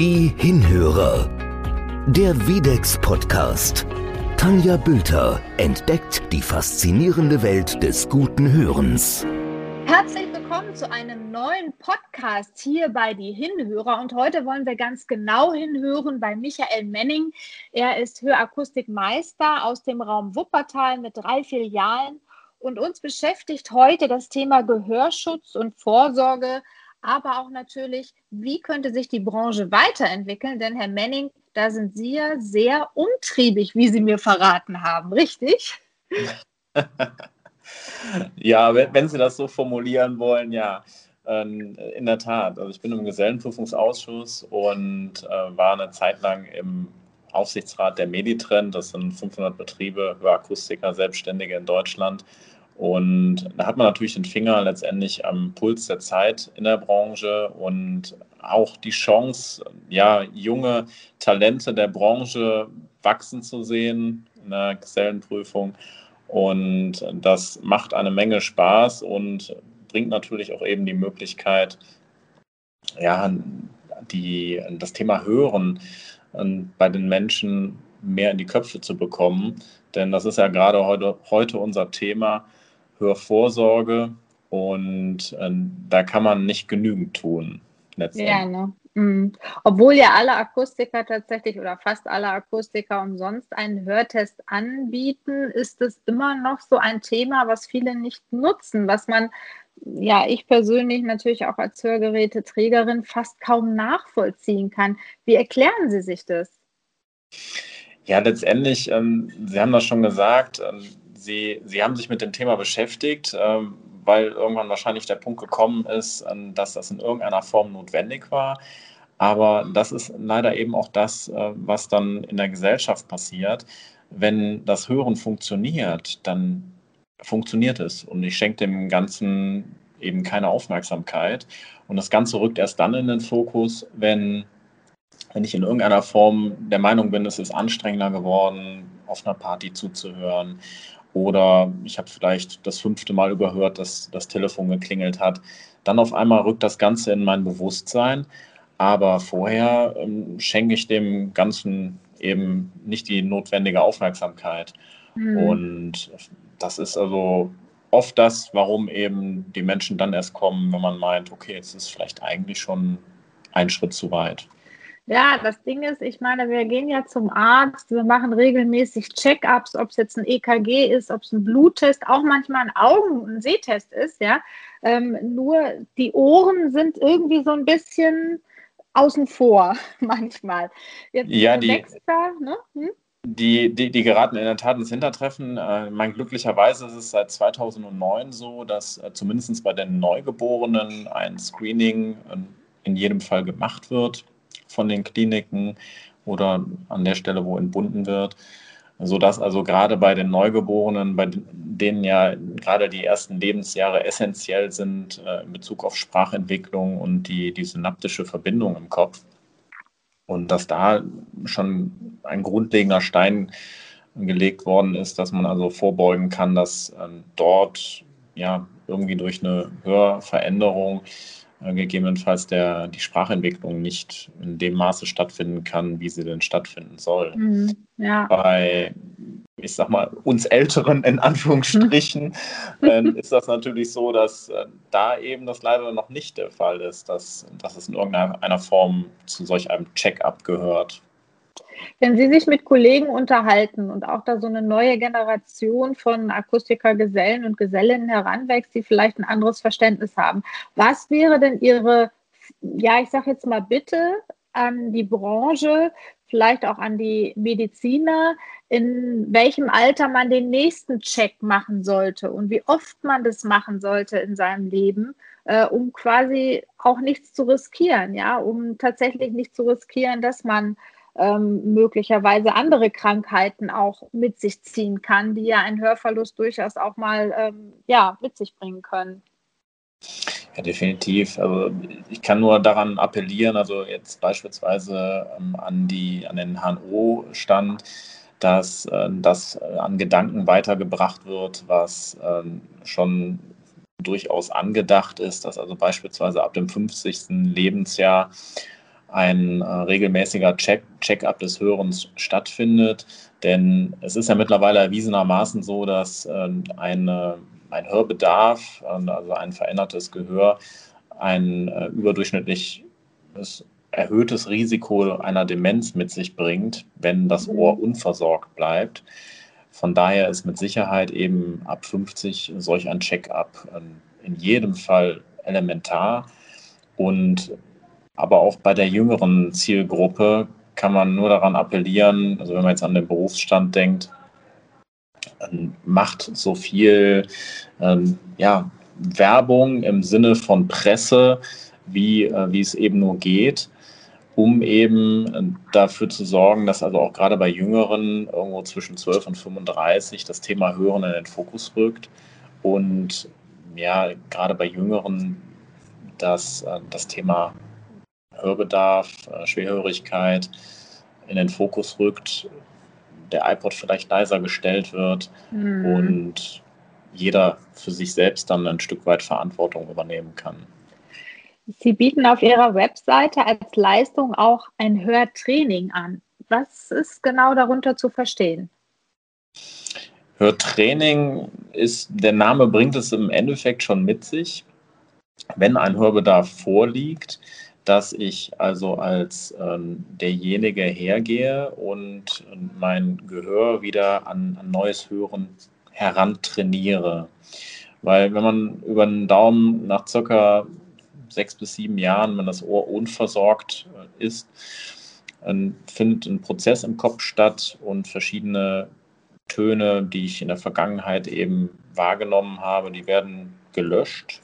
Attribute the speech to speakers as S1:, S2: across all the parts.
S1: Die Hinhörer. Der Videx Podcast. Tanja Bülter entdeckt die faszinierende Welt des guten Hörens.
S2: Herzlich willkommen zu einem neuen Podcast hier bei Die Hinhörer. Und heute wollen wir ganz genau hinhören bei Michael Menning. Er ist Hörakustikmeister aus dem Raum Wuppertal mit drei Filialen. Und uns beschäftigt heute das Thema Gehörschutz und Vorsorge aber auch natürlich, wie könnte sich die Branche weiterentwickeln? Denn Herr Menning, da sind Sie ja sehr umtriebig, wie Sie mir verraten haben, richtig?
S3: ja, wenn, wenn Sie das so formulieren wollen, ja. Ähm, in der Tat. Also ich bin im Gesellenprüfungsausschuss und äh, war eine Zeit lang im Aufsichtsrat der Meditrend. Das sind 500 Betriebe für Akustiker, Selbstständige in Deutschland. Und da hat man natürlich den Finger letztendlich am Puls der Zeit in der Branche und auch die Chance, ja, junge Talente der Branche wachsen zu sehen in der Gesellenprüfung. Und das macht eine Menge Spaß und bringt natürlich auch eben die Möglichkeit, ja, die, das Thema Hören ähm, bei den Menschen mehr in die Köpfe zu bekommen. Denn das ist ja gerade heute, heute unser Thema Hörvorsorge und äh, da kann man nicht genügend tun.
S2: Ja, ne? Mhm. Obwohl ja alle Akustiker tatsächlich oder fast alle Akustiker umsonst einen Hörtest anbieten, ist es immer noch so ein Thema, was viele nicht nutzen, was man, ja, ich persönlich natürlich auch als Hörgeräteträgerin fast kaum nachvollziehen kann. Wie erklären Sie sich das?
S3: Ja, letztendlich, ähm, Sie haben das schon gesagt, ähm, Sie, Sie haben sich mit dem Thema beschäftigt, ähm, weil irgendwann wahrscheinlich der Punkt gekommen ist, dass das in irgendeiner Form notwendig war. Aber das ist leider eben auch das, äh, was dann in der Gesellschaft passiert. Wenn das Hören funktioniert, dann funktioniert es. Und ich schenke dem Ganzen eben keine Aufmerksamkeit. Und das Ganze rückt erst dann in den Fokus, wenn, wenn ich in irgendeiner Form der Meinung bin, es ist anstrengender geworden, auf einer Party zuzuhören oder ich habe vielleicht das fünfte Mal überhört, dass das Telefon geklingelt hat. Dann auf einmal rückt das Ganze in mein Bewusstsein. Aber vorher ähm, schenke ich dem Ganzen eben nicht die notwendige Aufmerksamkeit. Mhm. Und das ist also oft das, warum eben die Menschen dann erst kommen, wenn man meint, okay, jetzt ist vielleicht eigentlich schon ein Schritt zu weit.
S2: Ja, das Ding ist, ich meine, wir gehen ja zum Arzt, wir machen regelmäßig Check-ups, ob es jetzt ein EKG ist, ob es ein Bluttest, auch manchmal ein Augen- und Sehtest ist, ja. Ähm, nur die Ohren sind irgendwie so ein bisschen außen vor manchmal.
S3: Jetzt ja, die, da, ne? hm? die, die, die, geraten in der Tat ins Hintertreffen. Äh, mein, glücklicherweise ist es seit 2009 so, dass äh, zumindest bei den Neugeborenen ein Screening äh, in jedem Fall gemacht wird von den Kliniken oder an der Stelle, wo entbunden wird, sodass also gerade bei den Neugeborenen, bei denen ja gerade die ersten Lebensjahre essentiell sind äh, in Bezug auf Sprachentwicklung und die, die synaptische Verbindung im Kopf, und dass da schon ein grundlegender Stein gelegt worden ist, dass man also vorbeugen kann, dass äh, dort ja irgendwie durch eine Hörveränderung gegebenenfalls der, die Sprachentwicklung nicht in dem Maße stattfinden kann, wie sie denn stattfinden soll. Mhm, ja. Bei, ich sag mal, uns Älteren in Anführungsstrichen äh, ist das natürlich so, dass äh, da eben das leider noch nicht der Fall ist, dass, dass es in irgendeiner Form zu solch einem Check-up gehört.
S2: Wenn Sie sich mit Kollegen unterhalten und auch da so eine neue Generation von Akustikergesellen und Gesellinnen heranwächst, die vielleicht ein anderes Verständnis haben, was wäre denn Ihre, ja, ich sage jetzt mal bitte an die Branche, vielleicht auch an die Mediziner, in welchem Alter man den nächsten Check machen sollte und wie oft man das machen sollte in seinem Leben, äh, um quasi auch nichts zu riskieren, ja, um tatsächlich nicht zu riskieren, dass man ähm, möglicherweise andere Krankheiten auch mit sich ziehen kann, die ja einen Hörverlust durchaus auch mal ähm, ja, mit sich bringen können.
S3: Ja, definitiv. Also ich kann nur daran appellieren, also jetzt beispielsweise ähm, an, die, an den HNO-Stand, dass äh, das an Gedanken weitergebracht wird, was äh, schon durchaus angedacht ist, dass also beispielsweise ab dem 50. Lebensjahr ein äh, regelmäßiger Check, Check-up des Hörens stattfindet. Denn es ist ja mittlerweile erwiesenermaßen so, dass äh, eine, ein Hörbedarf, äh, also ein verändertes Gehör, ein äh, überdurchschnittliches erhöhtes Risiko einer Demenz mit sich bringt, wenn das mhm. Ohr unversorgt bleibt. Von daher ist mit Sicherheit eben ab 50 solch ein Check-up ähm, in jedem Fall elementar. Und aber auch bei der jüngeren Zielgruppe kann man nur daran appellieren, also wenn man jetzt an den Berufsstand denkt, ähm, macht so viel ähm, ja, Werbung im Sinne von Presse, wie, äh, wie es eben nur geht, um eben äh, dafür zu sorgen, dass also auch gerade bei Jüngeren irgendwo zwischen 12 und 35 das Thema Hören in den Fokus rückt. Und ja, gerade bei Jüngeren dass äh, das Thema Hörbedarf, äh, Schwerhörigkeit in den Fokus rückt, der iPod vielleicht leiser gestellt wird mhm. und jeder für sich selbst dann ein Stück weit Verantwortung übernehmen kann.
S2: Sie bieten auf Ihrer Webseite als Leistung auch ein Hörtraining an. Was ist genau darunter zu verstehen?
S3: Hörtraining ist, der Name bringt es im Endeffekt schon mit sich wenn ein Hörbedarf vorliegt, dass ich also als ähm, derjenige hergehe und mein Gehör wieder an, an neues Hören herantrainiere. Weil wenn man über den Daumen nach circa sechs bis sieben Jahren, wenn das Ohr unversorgt äh, ist, äh, findet ein Prozess im Kopf statt und verschiedene Töne, die ich in der Vergangenheit eben wahrgenommen habe, die werden gelöscht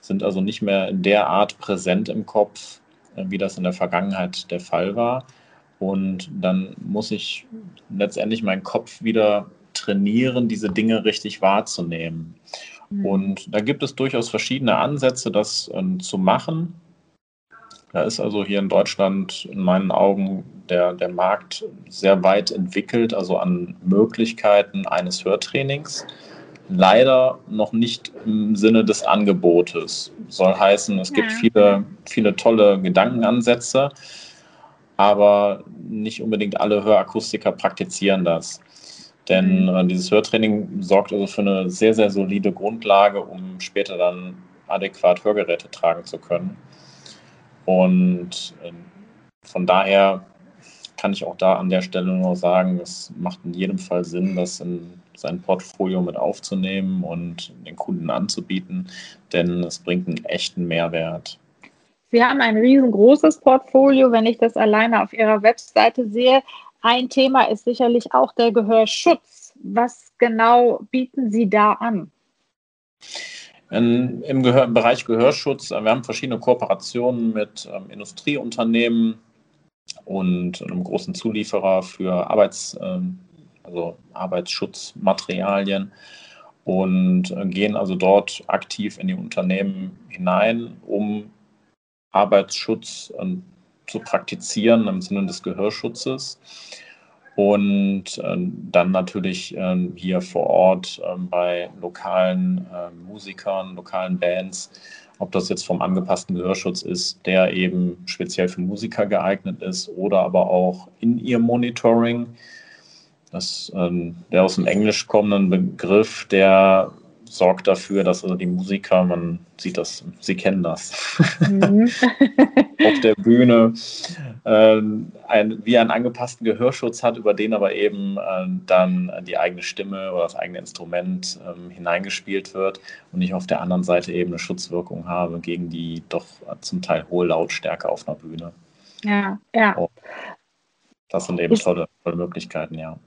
S3: sind also nicht mehr in der Art präsent im Kopf, äh, wie das in der Vergangenheit der Fall war. Und dann muss ich letztendlich meinen Kopf wieder trainieren, diese Dinge richtig wahrzunehmen. Mhm. Und da gibt es durchaus verschiedene Ansätze, das äh, zu machen. Da ist also hier in Deutschland in meinen Augen der, der Markt sehr weit entwickelt, also an Möglichkeiten eines Hörtrainings leider noch nicht im Sinne des Angebotes. Soll heißen, es gibt viele, viele tolle Gedankenansätze, aber nicht unbedingt alle Hörakustiker praktizieren das. Denn mhm. äh, dieses Hörtraining sorgt also für eine sehr, sehr solide Grundlage, um später dann adäquat Hörgeräte tragen zu können. Und äh, von daher kann ich auch da an der Stelle nur sagen, es macht in jedem Fall Sinn, das in sein Portfolio mit aufzunehmen und den Kunden anzubieten, denn es bringt einen echten Mehrwert.
S2: Sie haben ein riesengroßes Portfolio, wenn ich das alleine auf Ihrer Webseite sehe. Ein Thema ist sicherlich auch der Gehörschutz. Was genau bieten Sie da an?
S3: In, Im Gehör, Bereich Gehörschutz, äh, wir haben verschiedene Kooperationen mit ähm, Industrieunternehmen und einem großen Zulieferer für Arbeits, ähm, also Arbeitsschutzmaterialien und gehen also dort aktiv in die Unternehmen hinein, um Arbeitsschutz ähm, zu praktizieren im Sinne des Gehörschutzes. Und äh, dann natürlich äh, hier vor Ort bei lokalen Musikern, lokalen Bands, ob das jetzt vom angepassten Gehörschutz ist, der eben speziell für Musiker geeignet ist oder aber auch in ihr Monitoring das, ähm, der aus dem Englisch kommenden Begriff, der sorgt dafür, dass also die Musiker, man sieht das, sie kennen das, mhm. auf der Bühne äh, ein, wie einen angepassten Gehörschutz hat, über den aber eben äh, dann die eigene Stimme oder das eigene Instrument äh, hineingespielt wird und ich auf der anderen Seite eben eine Schutzwirkung habe gegen die doch zum Teil hohe Lautstärke auf einer Bühne.
S2: Ja, ja. Oh.
S3: Das sind eben tolle, tolle Möglichkeiten, ja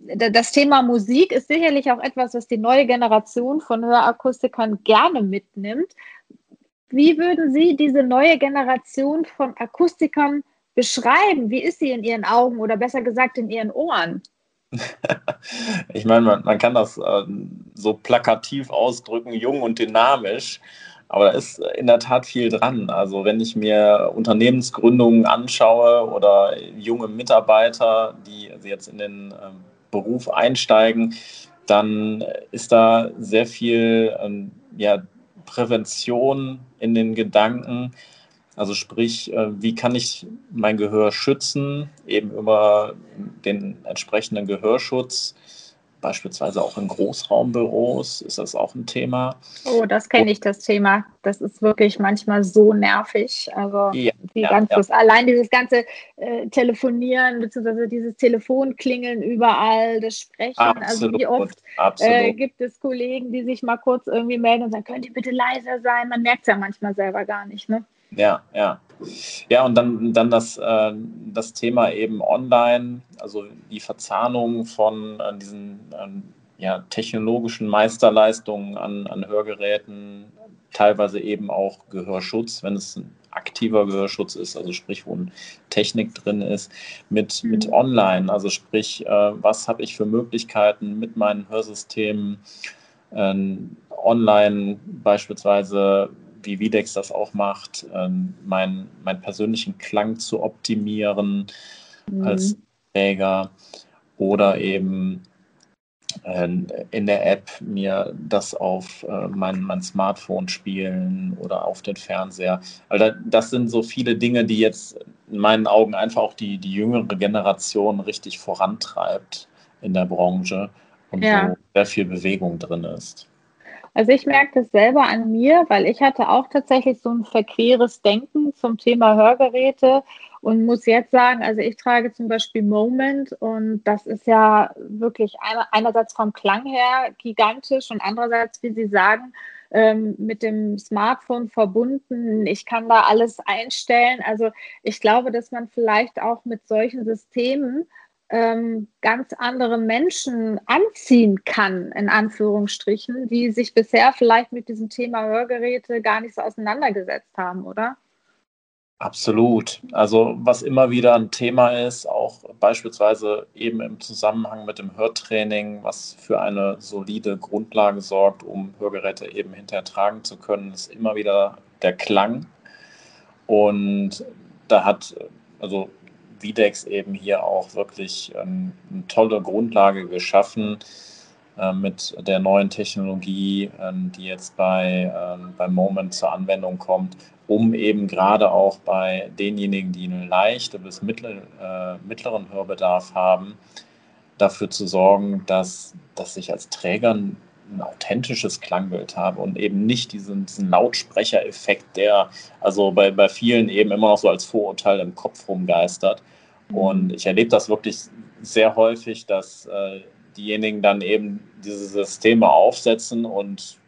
S2: das Thema Musik ist sicherlich auch etwas, was die neue Generation von Hörakustikern gerne mitnimmt. Wie würden Sie diese neue Generation von Akustikern beschreiben? Wie ist sie in Ihren Augen oder besser gesagt in Ihren Ohren?
S3: ich meine, man, man, kann das äh, so plakativ ausdrücken, jung und dynamisch. Aber da ist in der Tat viel dran. Also wenn ich mir Unternehmensgründungen anschaue oder junge Mitarbeiter, die jetzt in den ähm, Beruf einsteigen, dann ist da sehr viel ähm, ja, Prävention in den Gedanken. Also sprich, äh, wie kann ich mein Gehör schützen, eben über den entsprechenden Gehörschutz beispielsweise auch in Großraumbüros ist das auch ein Thema.
S2: Oh, das kenne ich, das Thema. Das ist wirklich manchmal so nervig. Also ja, die ja, ganze, ja. allein dieses ganze äh, Telefonieren bzw. dieses Telefonklingeln überall, das Sprechen. Absolut, also wie oft äh, gibt es Kollegen, die sich mal kurz irgendwie melden und sagen, könnt ihr bitte leiser sein? Man merkt es ja manchmal selber gar nicht. Ne?
S3: Ja, ja. Ja, und dann, dann das, äh, das Thema eben online, also die Verzahnung von äh, diesen äh, ja, technologischen Meisterleistungen an, an Hörgeräten, teilweise eben auch Gehörschutz, wenn es ein aktiver Gehörschutz ist, also sprich, wo eine Technik drin ist, mit, mhm. mit online, also sprich, äh, was habe ich für Möglichkeiten mit meinen Hörsystemen ähm, online beispielsweise wie Videx das auch macht, ähm, meinen mein persönlichen Klang zu optimieren mhm. als Träger oder eben äh, in der App mir das auf äh, mein, mein Smartphone spielen oder auf den Fernseher. Also das sind so viele Dinge, die jetzt in meinen Augen einfach auch die, die jüngere Generation richtig vorantreibt in der Branche und ja. wo sehr viel Bewegung drin ist.
S2: Also ich merke das selber an mir, weil ich hatte auch tatsächlich so ein verqueres Denken zum Thema Hörgeräte und muss jetzt sagen, also ich trage zum Beispiel Moment und das ist ja wirklich einerseits vom Klang her gigantisch und andererseits, wie Sie sagen, ähm, mit dem Smartphone verbunden. Ich kann da alles einstellen. Also ich glaube, dass man vielleicht auch mit solchen Systemen ähm, ganz andere Menschen anziehen kann, in Anführungsstrichen, die sich bisher vielleicht mit diesem Thema Hörgeräte gar nicht so auseinandergesetzt haben, oder?
S3: Absolut. Also was immer wieder ein Thema ist, auch beispielsweise eben im Zusammenhang mit dem Hörtraining, was für eine solide Grundlage sorgt, um Hörgeräte eben hinterher tragen zu können, ist immer wieder der Klang. Und da hat, also Videx eben hier auch wirklich ähm, eine tolle Grundlage geschaffen äh, mit der neuen Technologie, äh, die jetzt bei, äh, bei Moment zur Anwendung kommt, um eben gerade auch bei denjenigen, die einen leichten bis mittler, äh, mittleren Hörbedarf haben, dafür zu sorgen, dass, dass ich als Träger ein, authentisches Klangbild habe und eben nicht diesen, diesen Lautsprechereffekt, der also bei, bei vielen eben immer noch so als Vorurteil im Kopf rumgeistert. Und mhm. ich erlebe das wirklich sehr häufig, dass äh, diejenigen dann eben diese Systeme aufsetzen und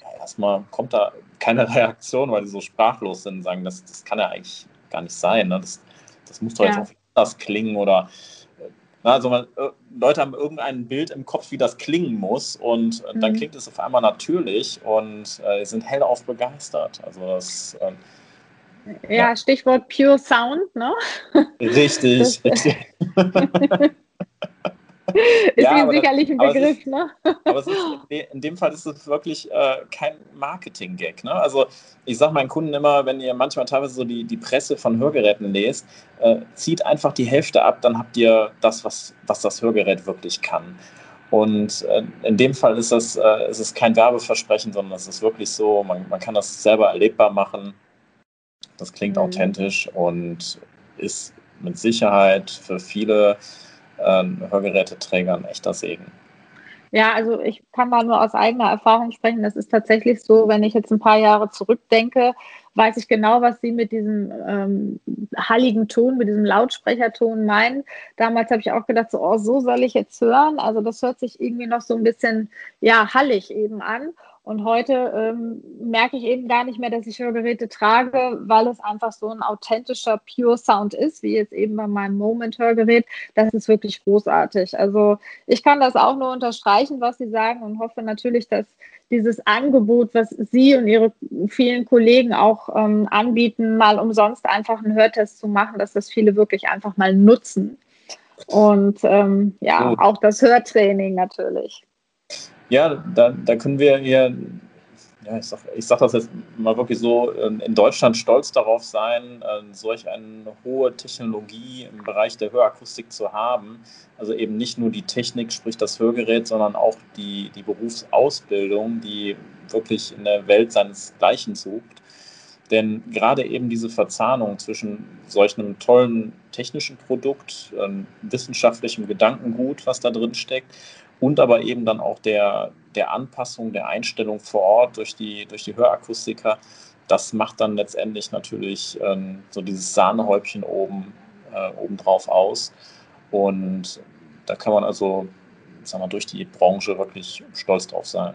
S3: ja, erstmal kommt da keine Reaktion, weil die so sprachlos sind und sagen, das, das kann ja eigentlich gar nicht sein. Ne? Das, das muss doch ja. jetzt anders klingen oder also man, äh, Leute haben irgendein Bild im Kopf, wie das klingen muss und äh, dann mhm. klingt es auf einmal natürlich und äh, sind hellauf begeistert. Also das
S2: äh, ja, Stichwort Pure Sound, ne?
S3: Richtig, richtig.
S2: ist ja, Ihnen sicherlich ein Begriff, ist,
S3: ne? aber ist, in dem Fall ist es wirklich äh, kein Marketing-Gag. Ne? Also ich sage meinen Kunden immer, wenn ihr manchmal teilweise so die, die Presse von Hörgeräten lest, äh, zieht einfach die Hälfte ab, dann habt ihr das, was, was das Hörgerät wirklich kann. Und äh, in dem Fall ist, das, äh, ist es kein Werbeversprechen, sondern es ist wirklich so, man, man kann das selber erlebbar machen. Das klingt mhm. authentisch und ist mit Sicherheit für viele äh, Hörgeräteträger echter Segen.
S2: Ja, also ich kann da nur aus eigener Erfahrung sprechen. Das ist tatsächlich so, wenn ich jetzt ein paar Jahre zurückdenke, weiß ich genau, was Sie mit diesem ähm, halligen Ton, mit diesem Lautsprecherton meinen. Damals habe ich auch gedacht, so, oh, so soll ich jetzt hören. Also das hört sich irgendwie noch so ein bisschen, ja, hallig eben an. Und heute ähm, merke ich eben gar nicht mehr, dass ich Hörgeräte trage, weil es einfach so ein authentischer Pure Sound ist, wie jetzt eben bei meinem Moment-Hörgerät. Das ist wirklich großartig. Also ich kann das auch nur unterstreichen, was Sie sagen und hoffe natürlich, dass dieses Angebot, was Sie und Ihre vielen Kollegen auch ähm, anbieten, mal umsonst einfach einen Hörtest zu machen, dass das viele wirklich einfach mal nutzen. Und ähm, ja, auch das Hörtraining natürlich
S3: ja, da, da können wir hier, ja, ich sage sag das jetzt mal wirklich so, ähm, in Deutschland stolz darauf sein, äh, solch eine hohe Technologie im Bereich der Hörakustik zu haben. Also eben nicht nur die Technik, sprich das Hörgerät, sondern auch die, die Berufsausbildung, die wirklich in der Welt seinesgleichen sucht. Denn gerade eben diese Verzahnung zwischen solch einem tollen technischen Produkt, ähm, wissenschaftlichem Gedankengut, was da drin steckt, und aber eben dann auch der, der Anpassung, der Einstellung vor Ort durch die, durch die Hörakustiker, das macht dann letztendlich natürlich ähm, so dieses Sahnehäubchen oben, äh, obendrauf aus. Und da kann man also, sagen wir, durch die Branche wirklich stolz drauf sein.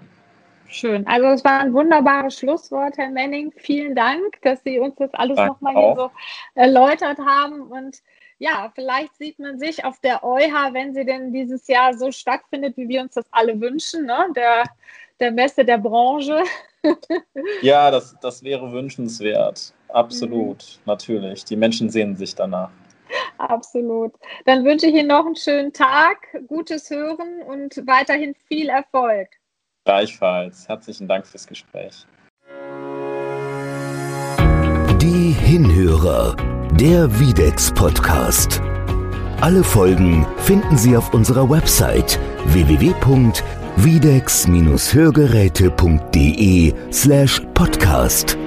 S2: Schön. Also es war ein wunderbares Schlusswort, Herr Menning. Vielen Dank, dass Sie uns das alles nochmal hier so erläutert haben. Und ja, vielleicht sieht man sich auf der EuH, wenn sie denn dieses Jahr so stattfindet, wie wir uns das alle wünschen, ne? der, der Messe der Branche.
S3: ja, das, das wäre wünschenswert. Absolut, mhm. natürlich. Die Menschen sehnen sich danach.
S2: Absolut. Dann wünsche ich Ihnen noch einen schönen Tag, gutes Hören und weiterhin viel Erfolg.
S3: Gleichfalls. Herzlichen Dank fürs Gespräch.
S1: Die Hinhörer, der Videx Podcast. Alle Folgen finden Sie auf unserer Website www.videx-hörgeräte.de slash podcast.